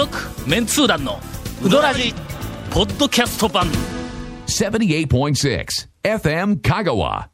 続メンツー団のウドラジポッドキャスト版。78.6 FM Kagawa.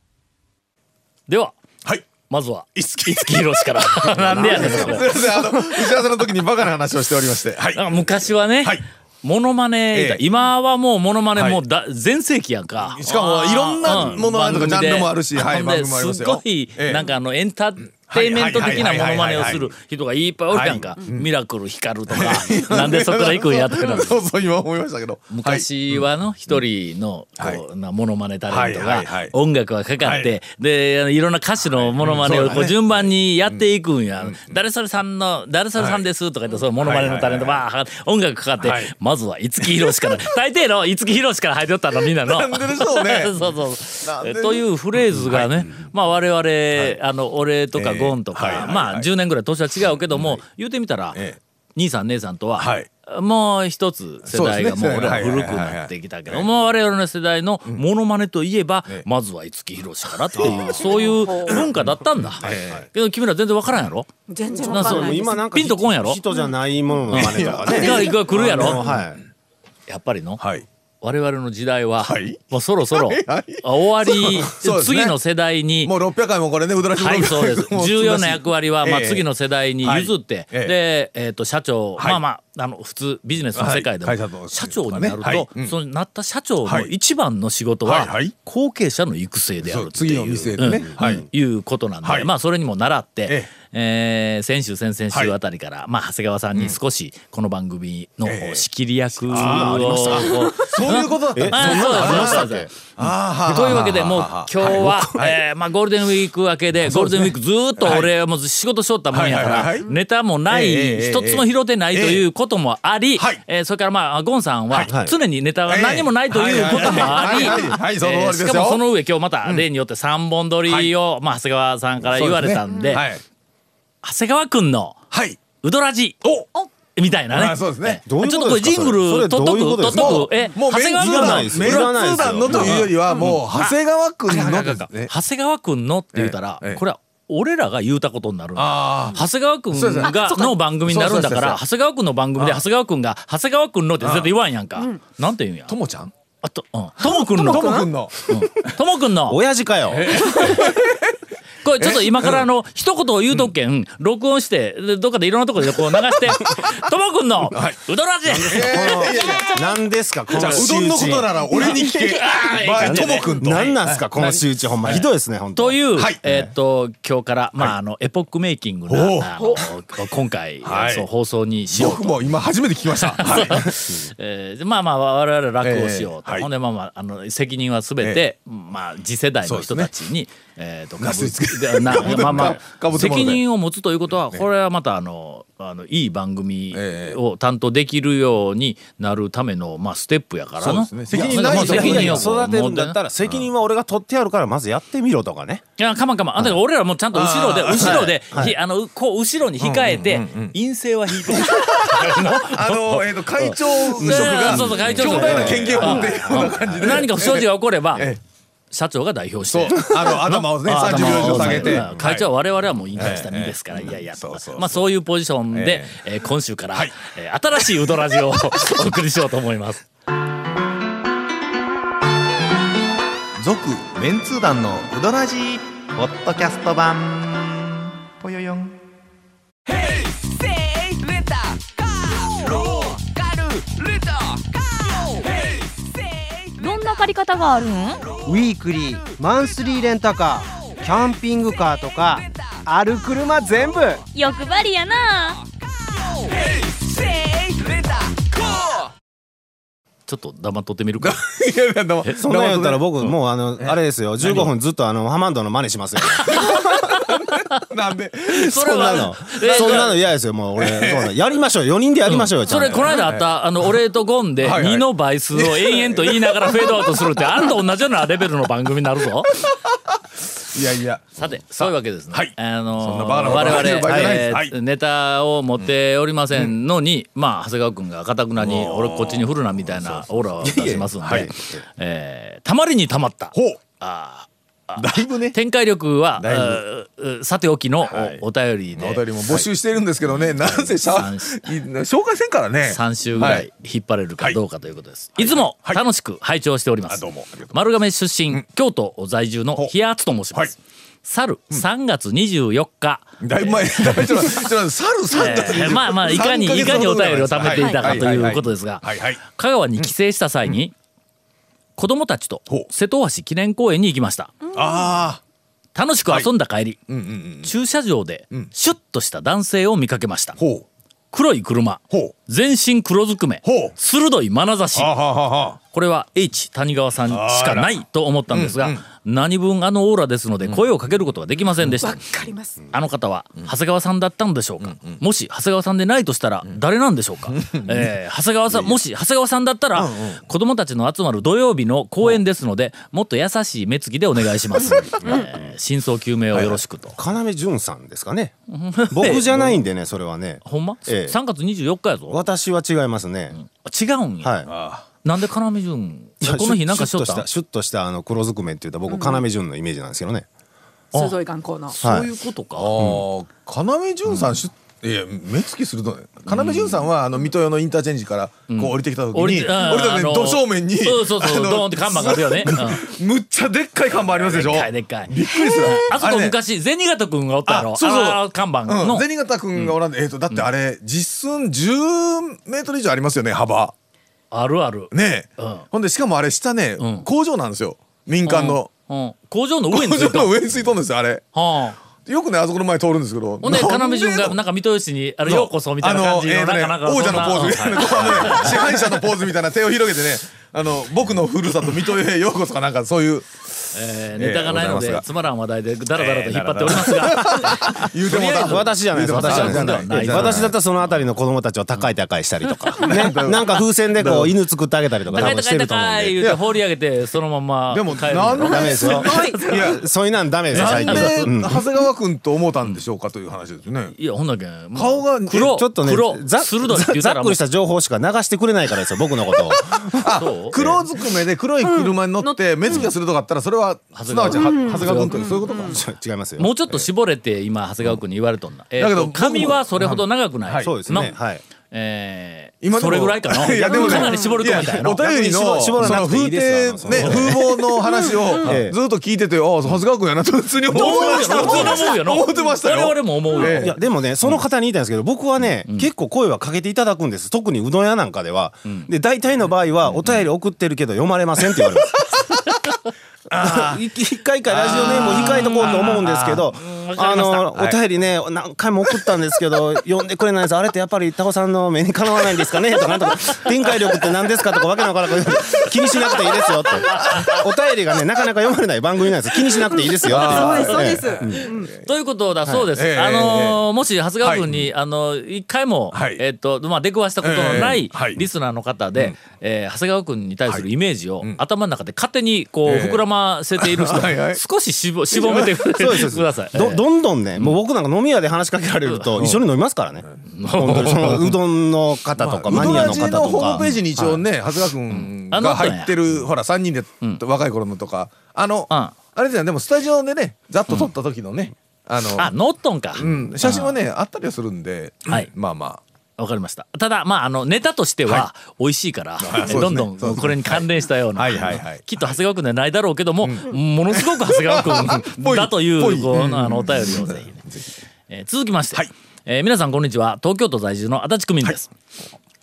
でははい。まずは五木五木ひろしから。なんでやねん。それすいません。あの打ち合わせの時にバカな話をしておりまして。はい。なんか昔はね、はい。モノマネ、ええ。今はもうモノマネはい。もうだ全盛期やんか。しかもいろんなものあるとかうんジャンルもあるしはい番組で。番組もありますよ。すごい、ええ。なんかあのエンターテイメント的なモノマネをする人がいっぱいおるやんか。はい。ミラクル光るとか、なんでそこから行くんやとか。そうそう今思いましたけど。昔はの一人のはい。こうなモノマネタレントが音楽がかかって、はい。でいろんな歌手のモノマネをこそう順番にやっていくんや「誰それさんの誰それさんです」とか言ってそのモノマネのタレントばー音楽かかって、はい。まずは五木ひろしから 大抵の五木ひろしから入っておったのみんなの。そうそうというフレーズがね、まあ我々、あの俺とかゴンとか、まあ10年ぐらい年は違うけども、言うてみたら、ええ。兄さん姉さんとは、はい。もう一つ世代がもう俺は古くなってきたけども我々の世代のモノマネといえば、ええ。まずは五木ひろしからっていうそういう文化だったんだ、え けど君ら全然わからんやろ？全然なそうわかんないです今なんかピンとこんやろ？人じゃないものの真似とかね。がが来るやろ？やっぱりの、はい我々の時代は、はい。もうそろそろ、はいはい。あ終わり、ね。次の世代に。もう600回もこれねうどらしはい、そうです。重要な役割は、まあ、ええ。次の世代に譲って、はい。えで、えっ、と、社長、はい。まあまあ、あの、普通、ビジネスの世界でも、社長になると、そのなった社長のはい。一番の仕事は、後継者の育成であるっていう。ことなんで、はい。まあ、それにも習って、ええ。ー先週、先々週あたりから、まあ、長谷川さんに少し、この番組のええ。仕切り役を、そういうことだった。んですというわけでもう今日は、はい。えーまあ、ゴールデンウィーク明けでゴールデンウィークずーっと俺はもう仕事しとったもんやからネタもない一つも拾ってないということもありはい。えーそれからまあゴンさんははい。常にネタが何もないということもありしかもその上今日また例によって3本撮りをまあ長谷川さんから言われたんではい。長谷川君のはい。ウドラジお。みたいなね。あそうですね。ちょっことこれジングル取っとく取っとく。えもう長谷川君のメンツー団のというよりはもう長谷川君の長谷川君のって言うたら、これは俺らが言うたことになる長谷川君がの番組になるんだから長谷川君の番組で長谷川君が長谷川君のって絶対言わんやんか、なんて言うんや。ともちゃん？あとうん。とも君の。ともくん。のとも君の。親父かよ。これちょっと今からあの一言を言うとっけん。録音してでどっかでいろんなところでこう流して「とも君のうどらじ」何ですか？このう仕どんのこ。となら俺に聞け。ともくんと。何なんすか？この仕打ちほんまひどいですね本当。という、はい。えーっと今日から、まああのエポックメイキングな、今回、はい。そう放送にしようと。僕も今初めて聞きました。はい。えーまあまあ我々楽をしようと、ええはい。ほんでまあまああの責任はすべて、まあ次世代の人たちに、えーとかぶりつけでなまあまあ責任を持つということはこれはまたあのあのいい番組ええ。を担当できるようになるためのまあステップやからね。責任ないと責任を育てるんだったらら責任は俺が取ってやるからまずやってみろとかね。いやかまんかまん。あだから俺らもちゃんと後ろで後ろで、はい。ひあのこう後ろに控えて、陰性は引いてる。あのえっと会長職がそうそう会長強職大な権限を持っているような感じで。何か不祥事が起これば、え社長が代表しそう。て。あの 頭をねあ30秒以上下げて。会長はは我々はもう引退した身ですから、い。やいやとそうそうそう。まあそういうポジションで、えー今週から、えー新しいウドラジオを お送りしようと思います。続メンツー団のウドラジーポッドキャスト版り方があるん？ウィークリーマンスリーレンタカーキャンピングカーとかある車全部。欲張りやなちょっと黙っとってみるか。いやいやでもそんなんやったら僕もうあのあれですよ。15分ずっとあのハマンドの真似しますよ。なんで？そんなの。えそんなの嫌ですよ。もう俺 やりましょう4人でやりましょうよそれこの間あったあの俺とゴンではいはい。2の倍数を延々と言いながらフェードアウトするってあんた同じようなレベルの番組になるぞ。いやいや。さてそういうわけですね。はい。あの我々、はい。ネタを持っておりませんのに、まあ長谷川君がかたくなに俺こっちに振るなみたいなオーラを出しますんで、えーたまりにたまった。ほう。あーだいぶね。展開力はさておきのはい。おお便りで。お便りも募集してるんですけどね、なぜしゃ三紹介せんからね。3週ぐらはい。い引っ張れるかどうかということです。い。つもはい。楽しく拝聴しております。丸亀出身、京都在住のほう。冷圧と申します。はい。去る3月24日、だいぶ前。だいぶちょっとちょっと猿3月えーまあまあいかにいかにお便りを貯めていたかということですが香川に帰省した際に、子供たちと瀬戸橋記念公園に行きました。あ楽しく遊んだ帰り、あうんうんうん駐車場でシュッとした男性を見かけました。ほう。黒い車、全身黒ずくめ。鋭い眼差し。これは H 谷川さんしかないと思ったんですが、うんうん何分あのオーラですので声をかけることができませんでした、わかります。あの方は長谷川さんだったんでしょうか、もし長谷川さんでないとしたら誰なんでしょうか、えー長谷川さんもし長谷川さんだったら子供たちの集まる土曜日の公演ですのでもっと優しい目つきでお願いします、えー真相究明をよろしくと、要潤さんですかね。僕じゃないんでねそれはね。ほんま、ええ。3月24日やぞ。私は違いますね。違うんや、はなんで要潤いこの日なんかしとっシュッとしたたシュッとしたあの黒ずくめって言ったら僕要潤のイメージなんですけどね。鋭い眼光の。そういうことか、ああ要潤さんしいや目つきすると要潤さんはあの水戸用のインターチェンジからこう降りてきた時に降りた時にど正面にそうそうそうあのドーンって看板があるよね、うん。むっちゃでっかい看板ありますでしょ？でっかいでっかい。びっくりする。あそこ昔銭形君がおったやろあそうそう。看板の、うん、銭形君がおらんで、えっ、とだってあれ実寸10メートル以上ありますよね幅あるある、ねえ、うん。ほんでしかもあれ下ね、うん。工場なんですよ。民間の、うん。うん。工場の上工場についた。の上についとんですよあれ。はあ。よくねあそこの前通るんですけどほんで要潤がなんか水戸市にあれようこそみたいな感じのあのえーとね王者のポーズみたいな、支配者のポーズみたいな手を広げてねあの僕のふるさと水戸へようこそかなんかそういうえーネタがないのでつまらん話題でだらだらと引っ張っておりますが、言うてもだ私じゃないです私じゃない私だったらそのあたりの子供たちを高い高いしたりとかねなんか風船でこう犬作ってあげたりとか多高い高い分してると思うん高いで言うて放り上げてそのままでもなんでダメです。よいやそういうなんダメです。よ最近うん長谷川君と思ったんでしょうかという話です。よねいやほんだけ顔が黒ちょっとね黒ざっくりした情報しか流してくれないからです。よ僕のことをそう黒ずくめで黒い車に乗って目つきが鋭かったらそれはすなわちは長谷川君というそういうことか。違いますよ。もうちょっと絞れて今長谷川君に言われとんな、だけど髪はそれほど長くない。そうですね。はいえー今それぐらいかな？いやでもねかなり絞るとこみたいなお便りの逆に絞らなくていいその風景ね風貌の話をえ えずっと聞いててああ長谷川君やなと普通に思思うよってました普通に思うよ？な 思ってましたよ。我々も思うよ、ええ。いやでもねその方に言いたいんですけど僕はね、結構声はかけていただくんです。特にうどん屋なんかでは、で大体の場合はお便り送ってるけど読まれませんって言われます一 一回一回ラジオネームを控えとこうと思うんですけどあのお便りね何回も送ったんですけど読んでくれないんですあれってやっぱりタコさんの目にかなわないんですかねとかなんとか展開力って何ですかとかわけのわからんこと気にしなくていいですよって。お便りがねなかなか読まれない番組なんです気にしなくていいですようそうですそうです。ということだそうです、ええあのーもし長谷川君に、あの一回も、はい。えっとまあ出くわしたことのないリスナーの方で、えー長谷川君に対するイメージを、ん。頭の中で勝手にこう、ええ膨らませている人、少ししぼしぼめてください。どどんどんね、もう僕なんか飲み屋で話しかけられると一緒に飲みますからね。本当にその うどんの方とかマニアの方とか。ホームペー。ジに一応ね、長谷川君が入ってる、ほら3人で、若い頃のとか。あの、うん。あれですよねでもスタジオでねざっと撮った時のね、あのあノットンか、うん、写真はねあったりはするんで、はい。まあまわかりました。ただ、まあ、あの、ネタとしては、美味しいから、そうですね。どんどん、これに関連したような、はいはいはい。きっと長谷川君ではないだろうけども、ものすごく長谷川君だという、あの、お便りをぜひね。えー続きまして、えー皆さんこんにちは。東京都在住の足立区民です。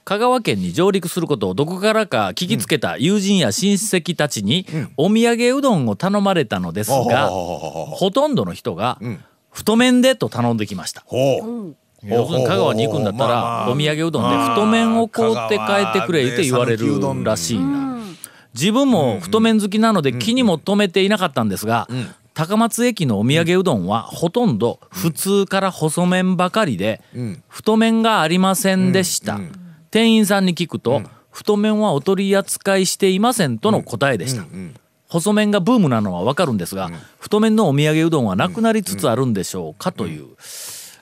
香川県に上陸することをどこからか聞きつけた友人や親戚たちにお土産うどんを頼まれたのですが、ほとんどの人が太麺でと頼んできました。う要するに香川に行くんだったらあお土産うどんで太麺を買うて帰ってくれって言われるらしいな自分も太麺好きなので気にも留めていなかったんですが高松駅のお土産うどんはほとんど普通から細麺ばかりで太麺がありませんでした。店員さんに聞くと太麺はお取り扱いしていませんとの答えでした。細麺がブームなのはわかるんですが太麺のお土産うどんはなくなりつつあるんでしょうかという。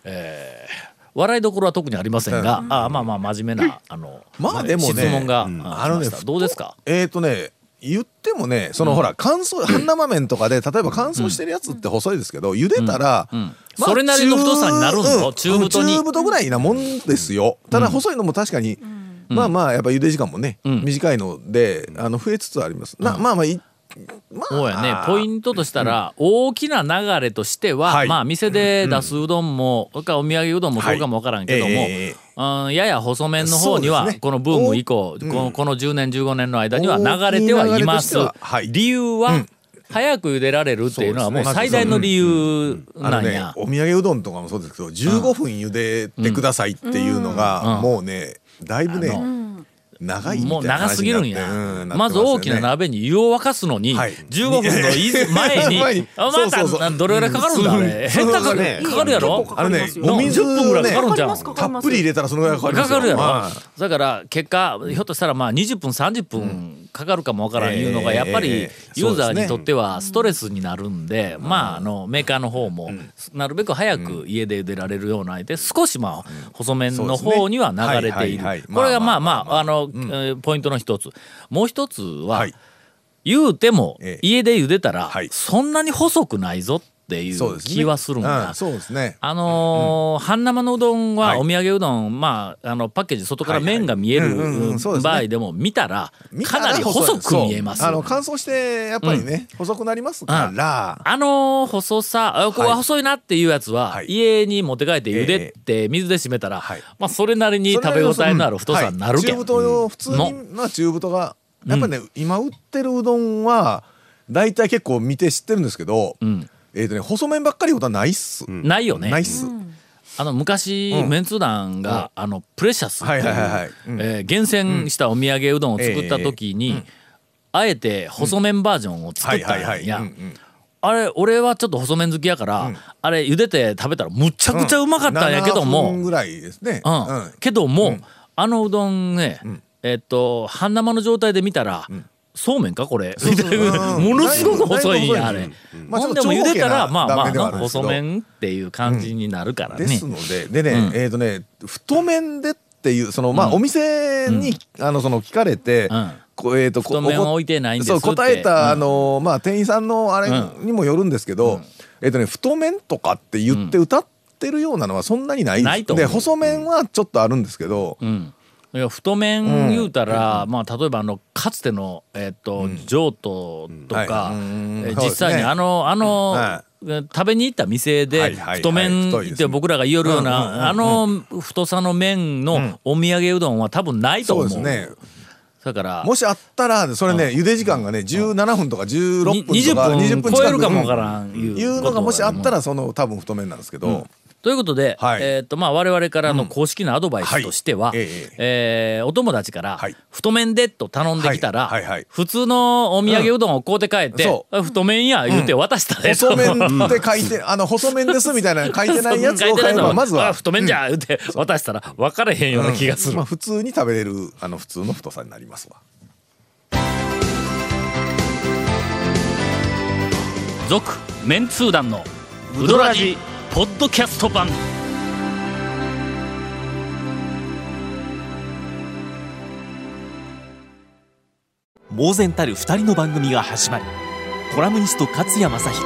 えー笑いどころは特にありませんが、あまあまあ真面目なあの、まあでもね質問が、うん。ああのねどうですか？えっ、とね言ってもねそのほら乾燥半生麺とかで例えば乾燥してるやつって細いですけど茹でたら、まあそれなりの太さになるんぞうん。中太に。中太ぐらいなもんですよ。ただ細いのも確かに、まあまあやっぱ茹で時間もね、ん。短いのであの増えつつあります、なまあまあいまあ。そうやね。ポイントとしたら、大きな流れとしては、はい。まあ店で出すうどんも、それからお土産うどんもそうかもわからんけども、はいええうんやや細麺の方には、ね。このブーム以降、このこの10年15年の間には流れてはいます。ははい。理由は、早く茹でられるっていうのはもう最大の理由なんや。お土産うどんとかもそうですけど15分茹でてくださいっていうのが、もうねだいぶね、長いみたいなもう長すぎるんや、んまず大きな鍋に湯を沸かすのに、はい。15分のい前に前に。あまたどれぐらいかかるんだあれ。数分変かかるねかかるやろ？あのねお水10分ぐらいかかるんじゃん。たっぷり入れたらそのぐらいかかりますよ。かかるやろ、はだから結果ひょっとしたらまあ20分30分かかるかもわからんいうのがええやっぱりええユーザーにとってはストレスになるんで、まああのメーカーの方もなるべく早く家で茹でられるようなで少しまあ細麺の方には流れている。これがまあまあまあ。あのえーポイントの一つ。もう一つは、はい。言うてもええ。家で茹でたらはい。そんなに細くないぞっていそう気はするんだうん。そうですね。あのー半生のうどんははい。お土産うどん、まああのパッケージ外から麺が見える場合でも見たらからなり細く見えますあの乾燥してやっぱりね、細くなりますから、あの細さあここは細いなっていうやつは、はい。家に持って帰って茹でて水で締めたら、はい。まあそれなりに食べ応えのある太さになるけん、はい中太普通にまあ中太がやっぱりね、今売ってるうどんは大体結構見て知ってるんですけど、んえっ、とね細麺ばっかりいうことはないっす、ないよね。ないっす、あの昔、うん。メンツ団が、あのプレシャスって厳選したお土産うどんを作った時に、あえて細麺バージョンを作ったんや、あれ俺はちょっと細麺好きやから、あれ茹でて食べたらむちゃくちゃうまかったんやけど7も、分ぐらいですね、うん。うん。けども、あのうどんね、えっと半生の状態で見たら、そうめんかこれ？ものすごく細いんやあれ。まあほんでも茹でたらまあまあ細麺っていう感じになるからね。ですのででね、うん。えっ、とね太麺でっていうそのまあ、お店に、あのその聞かれて、うん。こうえー、とこ太麺は置いてないんですって。そう答えた、うん。あのまあ店員さんのあれにもよるんですけど、えっ、とね太麺とかって言って歌ってるようなのはそんなにないでないと思う。細麺はちょっとあるんですけど、うんいや太麺言うたら、まあ例えばあのかつてのえっ、と、譲渡とか、はい。実際にあのあの、は食べに行った店で、太麺って僕らが言えるような、うんうんうんうん。あの太さの麺のお土産うどんは多分ないと思う。そうですね。だからもしあったらそれね茹で時間がね17分とか16分と20か分20分超えるかもわからんいういうのがもしあったら。らその多分太麺なんですけど、ということで、はい。えーっとまあ、我々からの公式なアドバイスとしては、はいええ。えーお友達からはい「太麺で」と頼んできたら、普通のお土産うどんを買うて帰ってそ「太麺や」言うて渡したで、細麺って書いてあの細麺ですみたいなの書いてないやつを買えばまずは。あ太麺じゃ言うて渡したら分からへんような気がする、まあ普通に食べれるあの普通の太さになりますわ。続メンツー団のウドラジポッドキャスト版。猛然たる二人の番組が始まるコラムニスト勝谷正彦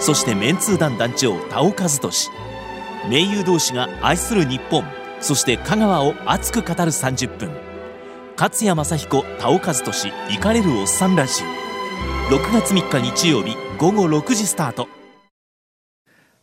そしてメンツー団団長田尾和俊。名優同士が愛する日本そして香川を熱く語る30分。勝谷正彦田尾和俊イカれるおっさんラジオ。6月3日日曜日午後6時スタート。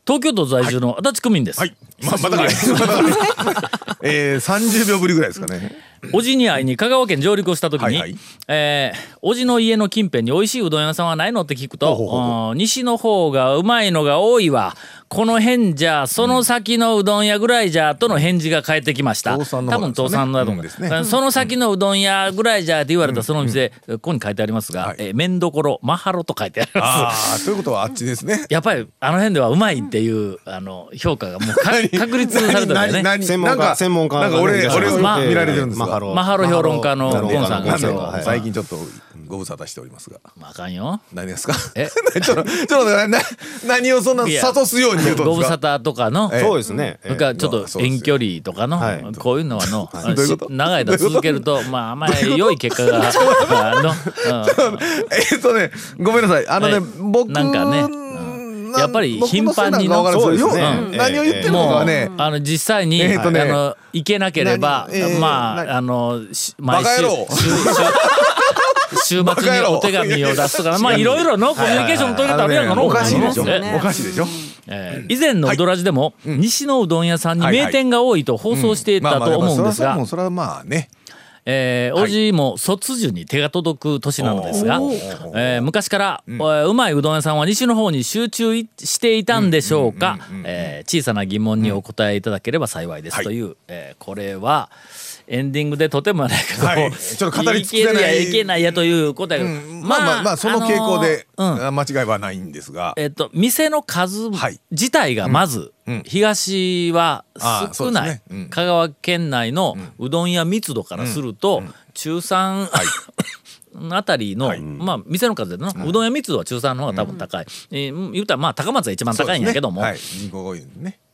東京都在住の足立区民です、はい。まあまだかい えー、30秒ぶりぐらいですかね。おじに会いに香川県上陸をした時に、はいはい。えーおじの家の近辺に美味しいうどん屋さんはないの？って聞くと西の方がうまいのが多いわこの辺じゃその先のうどん屋ぐらいじゃとの返事が返ってきました、倒産の多分倒産だと思う、うんですね。その先のうどん屋ぐらいじゃって言われたその店、ここに書いてありますが、はい。えー麺どころマハロと書いてあります。ああということはあっちですね。やっぱりあの辺ではうまいっていうあの評価がもうか 確立されてるんだよね。何？専門家専門家なんか俺俺をまあ見られてるんですかマハロ評論家のゴンさんが。最近ちょっとご無沙汰しておりますが。まああかんよ。何ですか？え？ちょっとちょっとな何をそんな諭すように言うとんご無沙汰とかの？ええ。そうですね。それからちょっと遠距離とかの、はい。こういうのはの、どういうこと？し長い間続けると まああんまり良い結果があの、うんえっとねごめんなさい。あのね、はい。僕なんかねなやっぱり僕のせいなんか頻繁にのそうですね。何を言ってるのかもう、はね、あの実際に、えーとね。あの行けなければ、何えーま何？ああのしバカ野郎。週週週末にお手紙を出すとかまあいろいろのコミュニケーションの取り方あるやんかのあのねおかしいでしょえおかしいでしょ？えー以前のうどらじでも、西のうどん屋さんに名店が多いと放送していたと思うんですが。まあまあそれはまあね。えー、おじも卒樹に手が届く年なのですが、えー昔から、えーうまいうどん屋さんは西の方に集中いしていたんでしょうか。えー小さな疑問にお答えいただければ幸いです、という、えーこれはエンディングでとてもやないけど、はい。ちょっと語り尽くせない。いけないやという答えが、うん。まあまあまあその傾向で、あのーうん。間違いはないんですが、えっと、店の数はい自体がまず、うん。東は少ない、ね。うん。香川県内のうどん屋密度からすると、中3、あたりの、まあ店の数での、うどん屋密度は中3の方が多分高い、えー言うたらまあ高松が一番高いんやけども、ね。はい、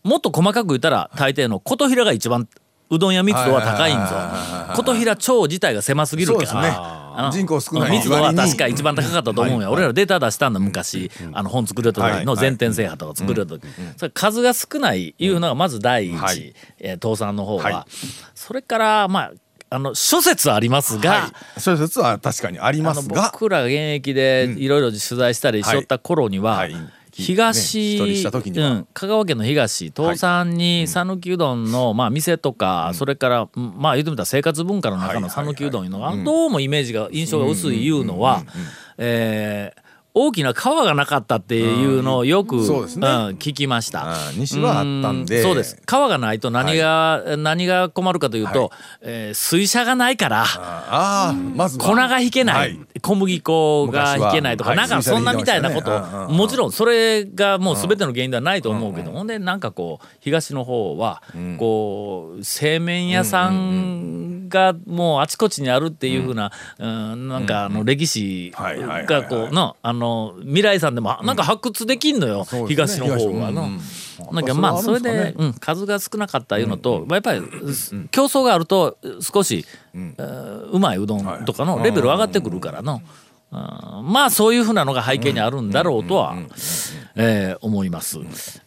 もっと細かく言ったら大抵の琴平が一番うどん屋密度は高いんぞ。琴平町自体が狭すぎるけど。ね。人口少ない密度は確か一番高かったと思うよ、俺らデータ出したんだ昔、あの本作る時の全店制覇とか作る時、それ数が少ないいうのがまず第一、はい。えー倒産の方は、はい。それからまああの諸説ありますが、はい、そういう説は確かにありますが。僕ら現役でいろいろ取材したりしとった頃には、はい。はい東、ねうん、香川県の東東山に讃岐うどんの、まあ、店とか、それからうんまあ言ってみたら生活文化の中の讃岐うどんいうのが、どうもイメージが印象が薄いいうのは、えー大きな川がなかったっていうのをよく、そうですね。ん聞きました。西はあったんで。うそうです。川がないと何が、何が困るかというと、えー水車がないからああまずは。粉が引けない、はい。小麦粉が引けないとか、昔は。なんかそんなみたいなこと、ね。うんうんうん。もちろんそれがもう全ての原因ではないと思うけど、ほんでなんかこう東の方は、こう製麺屋さんがもうあちこちにあるっていうふうな、うん。なんかあの歴史がこうのあの未来さんでもなんか発掘できんのよ、そうですね。東の方は。の。なんかまあそれで、うん、数が少なかったいうのと、やっぱり競争があると少し、えーうまいうどんとかのレベル上がってくるからの、うんまあそういうふうなのが背景にあるんだろうとはえー思います。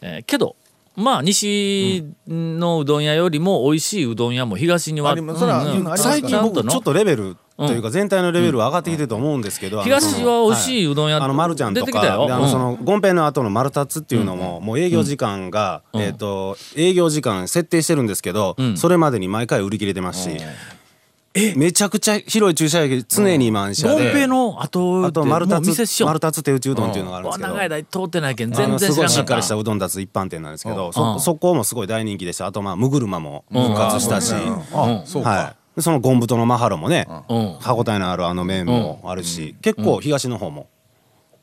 えーけどまあ西のうどん屋よりも美味しいうどん屋も東には、あります最近僕ちょっとレベルというか全体のレベルは上がってきてると思うんですけど、あの東は美味しいうどん屋あの丸ちゃんとかあのそのゴンペイの後の丸達っていうのも、もう営業時間が、えっ、と営業時間設定してるんですけど、それまでに毎回売り切れてますし、めちゃくちゃ広い駐車場常に満車で、ゴンペの？後あと丸もう店達しよう丸達手打ちうどんっていうのがあるんですけど。長い間通ってないけんあ全然のすごいし知らんかっっかりしたたうどん達一般店なんですけど、うん。そそこもすごい大人気でした。あとまあムグルマも復活したし、あそうか、はい、でそのゴン太のマハロもね、うん。歯応えのあるあの麺もあるし、結構東の方も、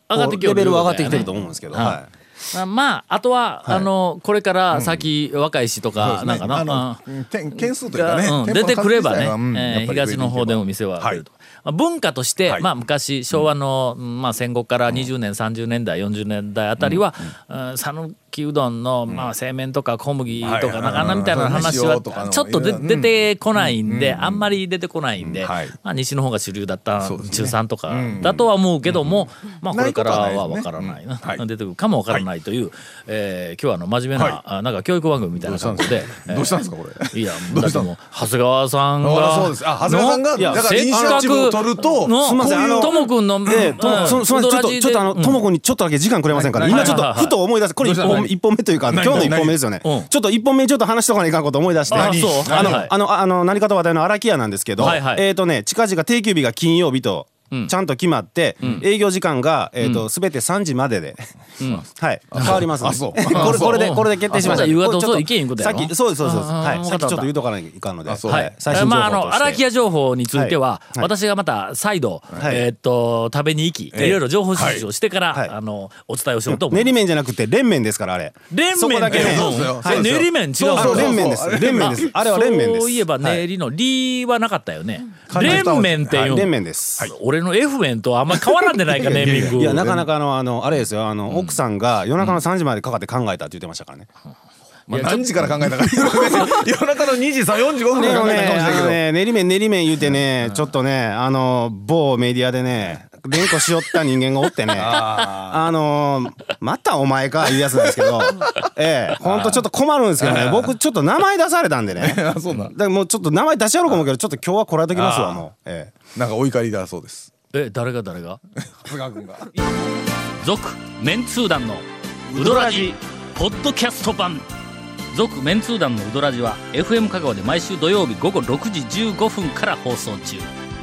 上がってきよるレベルは上がってきてると思うんですけど、はいはいまあまああとは、あのこれから先、若いしとか、なんかな。件数というかね、うん。出てくればね、うん。え東の方でも店は増えると、まあ、文化として、はい。まあ、昔昭和の、まあ、戦後から20年、30年代40年代あたりは讃岐、うどんの、まあ、製麺とか小麦とか、はい。なかなみたいな話うんはちょっと出てこないんで、あんまり出てこないんで、まあ、西の方が主流だった、中3とかだとは思うけども、まあ、これからは分からないな、出てくるかも分からないという、えー今日はあの真面目な、はなんか教育番組みたいな感じで。どうしたんですか？これ？いや、どうした？のだってもう長谷川さんあが。長谷川さんがのいやだからイニシアチブを取るとのすいませんあのともくんの、すみませんちょっとちょっとあのうん。ともくんにちょっとだけ時間くれませんから、はい今ちょっとふと思い出してこれ一本一本目というか今日の一本目ですよね、うん。ちょっと一本目にちょっと話しとかないかんこと思い出して。あの、あのあの何かと話題の荒木屋なんですけど、えっ、とね近々定休日が金曜日とうんちゃんと決まって、営業時間がえっ、とすべて3時までで、はい。変わりますあ そう。これこれでこれで決定しました。夕方これちょっとそう行けんいうことやろ。さっきそうですそうです。そうですああはいさっきちょっと言うとかないかんのではい、最新情報として、まああの荒木屋情報については、私がまた再度、はい。えーっと食べに行き、ええいろいろ情報収集をしてから、はい。あのお伝えをしようと思います。練り麺じゃなくて連麺ですからあれ。連そこだけ練り麺違うそう連麺です。連麺です。あれは連麺です。そういえばはい。練りの「り」はなかったよね。はい。連麺っていう、はい。連麺です、俺俺の F 面とあんま変わらんでないか ネーミング。いやなかなかあのあのあれですよ。あの、奥さんが夜中の3時までかかって考えたって言ってましたからね。まあ何時から考えたか。夜中の2時さ45分から考えたかもしれないけど、ね練り麺練り麺言うてね、ちょっとねあの某メディアでね連呼しよった人間がおってね。あのまたお前かいうやつなんですけど。ええ。ほんとちょっと困るんですけどね。僕ちょっと名前出されたんでね。あそうなん。だからもうちょっと名前出しやろうかもけどちょっと今日はこらえときますわもう。ええ。なんかお怒りだそうです。え誰が誰が？菅君が。続メンツー団のウドラジポッドキャスト版。続メンツー団のウドラジは FM 香川で毎週土曜日午後6時15分から放送中